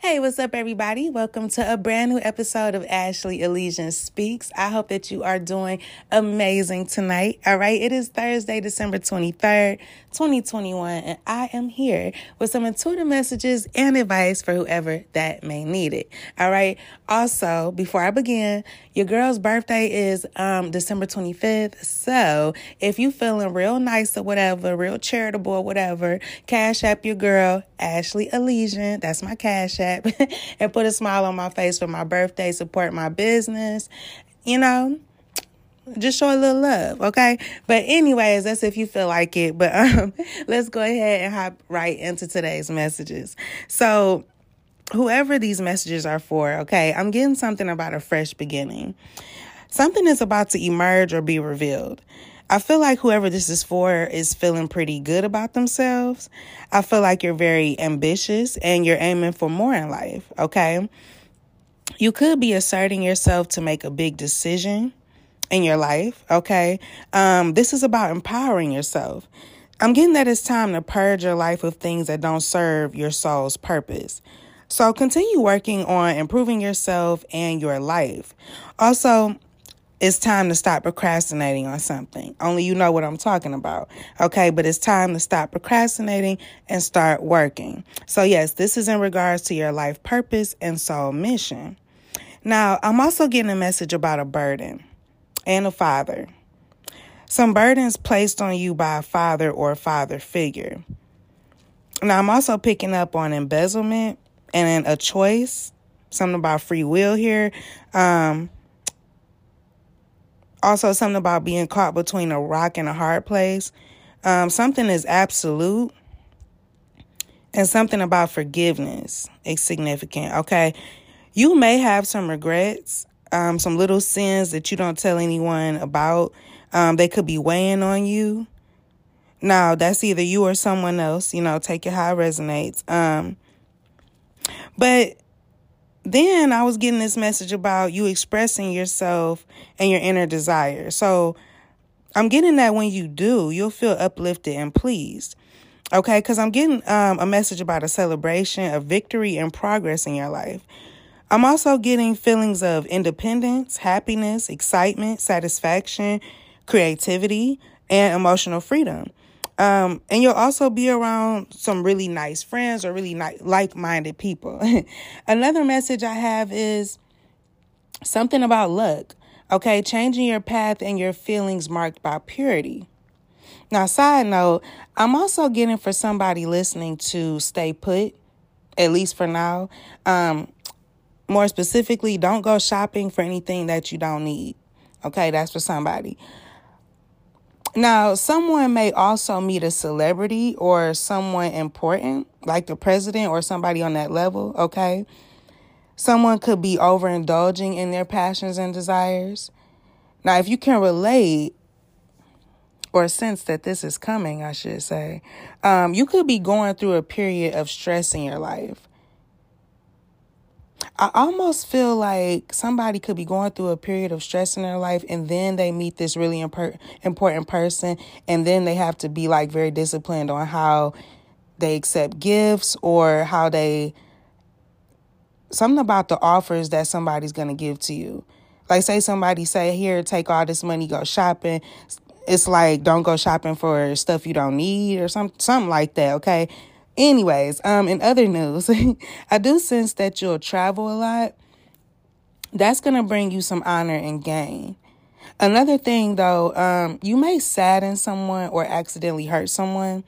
Hey, what's up, everybody? Welcome to a brand new episode of Ashley Elysian Speaks. I hope that you are doing amazing tonight. All right, it is Thursday, December 23rd, 2021, and I am here with some intuitive messages and advice for whoever that may need it. All right, also, before I begin, your girl's birthday is um, December 25th. So if you feeling real nice or whatever, real charitable or whatever, cash app your girl, Ashley Elysian. That's my cash app and put a smile on my face for my birthday, support my business, you know just show a little love, okay? But anyways, that's if you feel like it. But um, let's go ahead and hop right into today's messages. So, whoever these messages are for, okay, I'm getting something about a fresh beginning. Something is about to emerge or be revealed. I feel like whoever this is for is feeling pretty good about themselves. I feel like you're very ambitious and you're aiming for more in life, okay? You could be asserting yourself to make a big decision in your life, okay? Um, this is about empowering yourself. I'm getting that it's time to purge your life of things that don't serve your soul's purpose. So continue working on improving yourself and your life. Also, it's time to stop procrastinating on something. Only you know what I'm talking about. Okay, but it's time to stop procrastinating and start working. So, yes, this is in regards to your life purpose and soul mission. Now, I'm also getting a message about a burden and a father. Some burdens placed on you by a father or a father figure. Now, I'm also picking up on embezzlement and a choice, something about free will here. Um, also something about being caught between a rock and a hard place. Um, something is absolute, and something about forgiveness is significant. Okay, you may have some regrets, um, some little sins that you don't tell anyone about. Um, they could be weighing on you. Now, that's either you or someone else. You know, take it how it resonates. Um, but then I was getting this message about you expressing yourself and your inner desire. So I'm getting that when you do, you'll feel uplifted and pleased. Okay, because I'm getting um, a message about a celebration of victory and progress in your life. I'm also getting feelings of independence, happiness, excitement, satisfaction, creativity, and emotional freedom. Um, and you'll also be around some really nice friends or really ni- like minded people. Another message I have is something about luck. Okay, changing your path and your feelings marked by purity. Now, side note, I'm also getting for somebody listening to stay put, at least for now. Um, more specifically, don't go shopping for anything that you don't need. Okay, that's for somebody. Now, someone may also meet a celebrity or someone important, like the president or somebody on that level, okay? Someone could be overindulging in their passions and desires. Now, if you can relate or sense that this is coming, I should say, um, you could be going through a period of stress in your life. I almost feel like somebody could be going through a period of stress in their life and then they meet this really imp- important person and then they have to be like very disciplined on how they accept gifts or how they something about the offers that somebody's going to give to you. Like say somebody say here take all this money go shopping. It's like don't go shopping for stuff you don't need or some something like that, okay? Anyways, um, in other news, I do sense that you'll travel a lot. That's gonna bring you some honor and gain. Another thing though, um, you may sadden someone or accidentally hurt someone.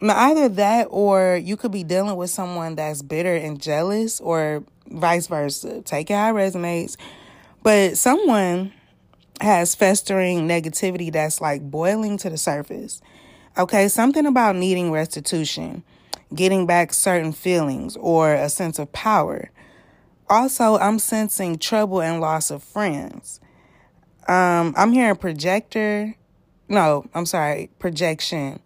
Now, either that or you could be dealing with someone that's bitter and jealous, or vice versa. Take it how it resonates. But someone has festering negativity that's like boiling to the surface. Okay, something about needing restitution getting back certain feelings or a sense of power. Also, I'm sensing trouble and loss of friends. Um, I'm hearing projector. No, I'm sorry, projection.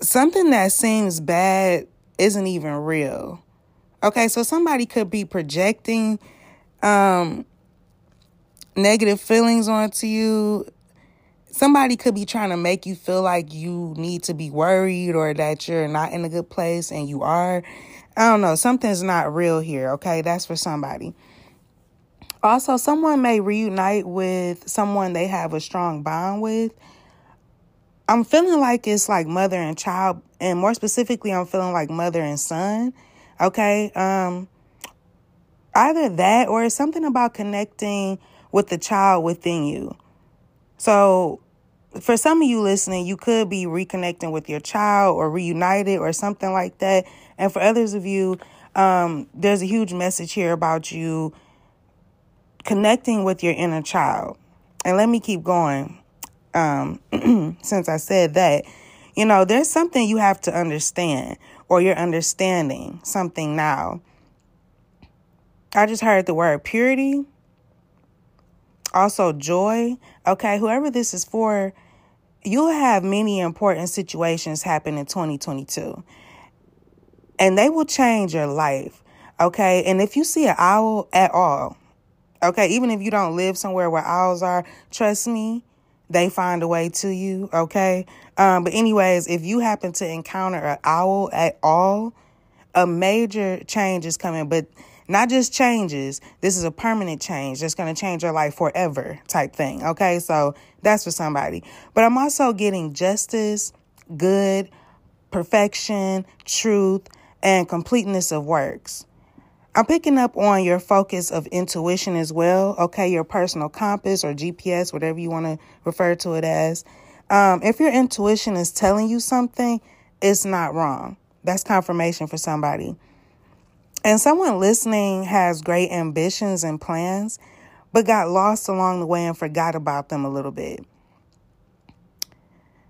Something that seems bad isn't even real. Okay, so somebody could be projecting um, negative feelings onto you somebody could be trying to make you feel like you need to be worried or that you're not in a good place and you are. I don't know. Something's not real here. Okay. That's for somebody. Also, someone may reunite with someone they have a strong bond with. I'm feeling like it's like mother and child, and more specifically, I'm feeling like mother and son. Okay. Um, either that or something about connecting with the child within you. So, for some of you listening, you could be reconnecting with your child or reunited or something like that. And for others of you, um, there's a huge message here about you connecting with your inner child. And let me keep going. Um, since I said that, you know, there's something you have to understand, or you're understanding something now. I just heard the word purity, also joy. Okay, whoever this is for, you'll have many important situations happen in 2022, and they will change your life. Okay, and if you see an owl at all, Okay, even if you don't live somewhere where owls are, trust me, they find a way to you. Okay. Um, but anyways, if you happen to encounter an owl at all, a major change is coming, but not just changes. This is a permanent change that's going to change your life forever type thing. Okay. So that's for somebody. But I'm also getting justice, good, perfection, truth, and completeness of works. I'm picking up on your focus of intuition as well. Okay, your personal compass or GPS, whatever you want to refer to it as. Um, if your intuition is telling you something, it's not wrong. That's confirmation for somebody. And someone listening has great ambitions and plans, but got lost along the way and forgot about them a little bit.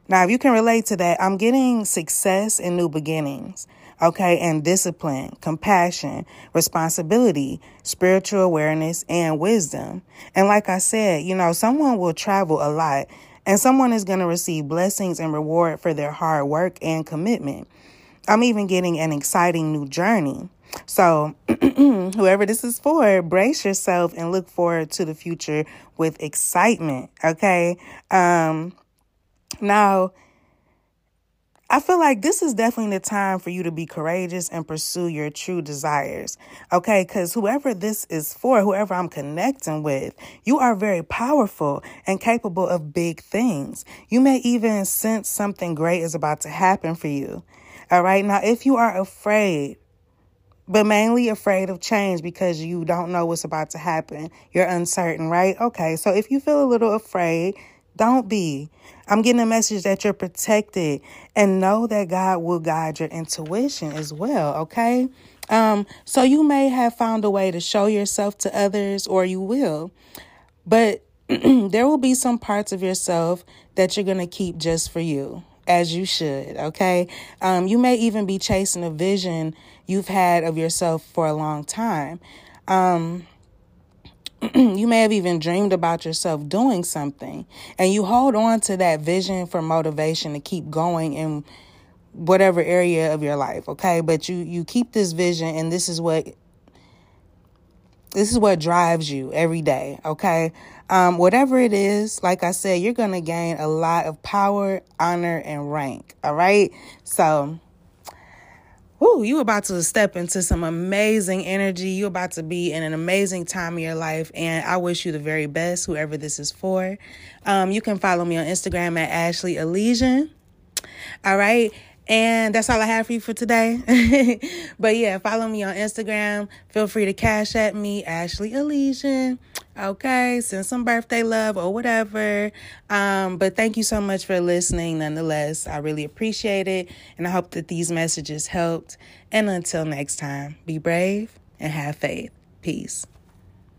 Now, if you can relate to that, I'm getting success and new beginnings okay, and discipline, compassion, responsibility, spiritual awareness, and wisdom. And like I said, you know, someone will travel a lot and someone is going to receive blessings and reward for their hard work and commitment. I'm even getting an exciting new journey. So, whoever this is for, brace yourself and look forward to the future with excitement, okay? Um now, I feel like this is definitely the time for you to be courageous and pursue your true desires. Okay, because whoever this is for, whoever I'm connecting with, you are very powerful and capable of big things. You may even sense something great is about to happen for you. All right, now if you are afraid, but mainly afraid of change because you don't know what's about to happen. You're uncertain, right? Okay, so if you feel a little afraid, don't be. I'm getting a message that you're protected and know that God will guide your intuition as well, okay? Um, so you may have found a way to show yourself to others or you will. But there will be some parts of yourself that you're going to keep just for you, as you should, okay? Um, you may even be chasing a vision you've had of yourself for a long time. Um, you may have even dreamed about yourself doing something and you hold on to that vision for motivation to keep going in whatever area of your life okay but you you keep this vision and this is what this is what drives you every day okay um, whatever it is like i said you're gonna gain a lot of power honor and rank all right so Ooh, you about to step into some amazing energy. You're about to be in an amazing time of your life, and I wish you the very best, whoever this is for. Um, you can follow me on Instagram at Ashley Elysian. All right. And that's all I have for you for today. but yeah, follow me on Instagram. Feel free to cash at me, Ashley Elysian. Okay, send some birthday love or whatever. Um, but thank you so much for listening nonetheless. I really appreciate it. And I hope that these messages helped. And until next time, be brave and have faith. Peace.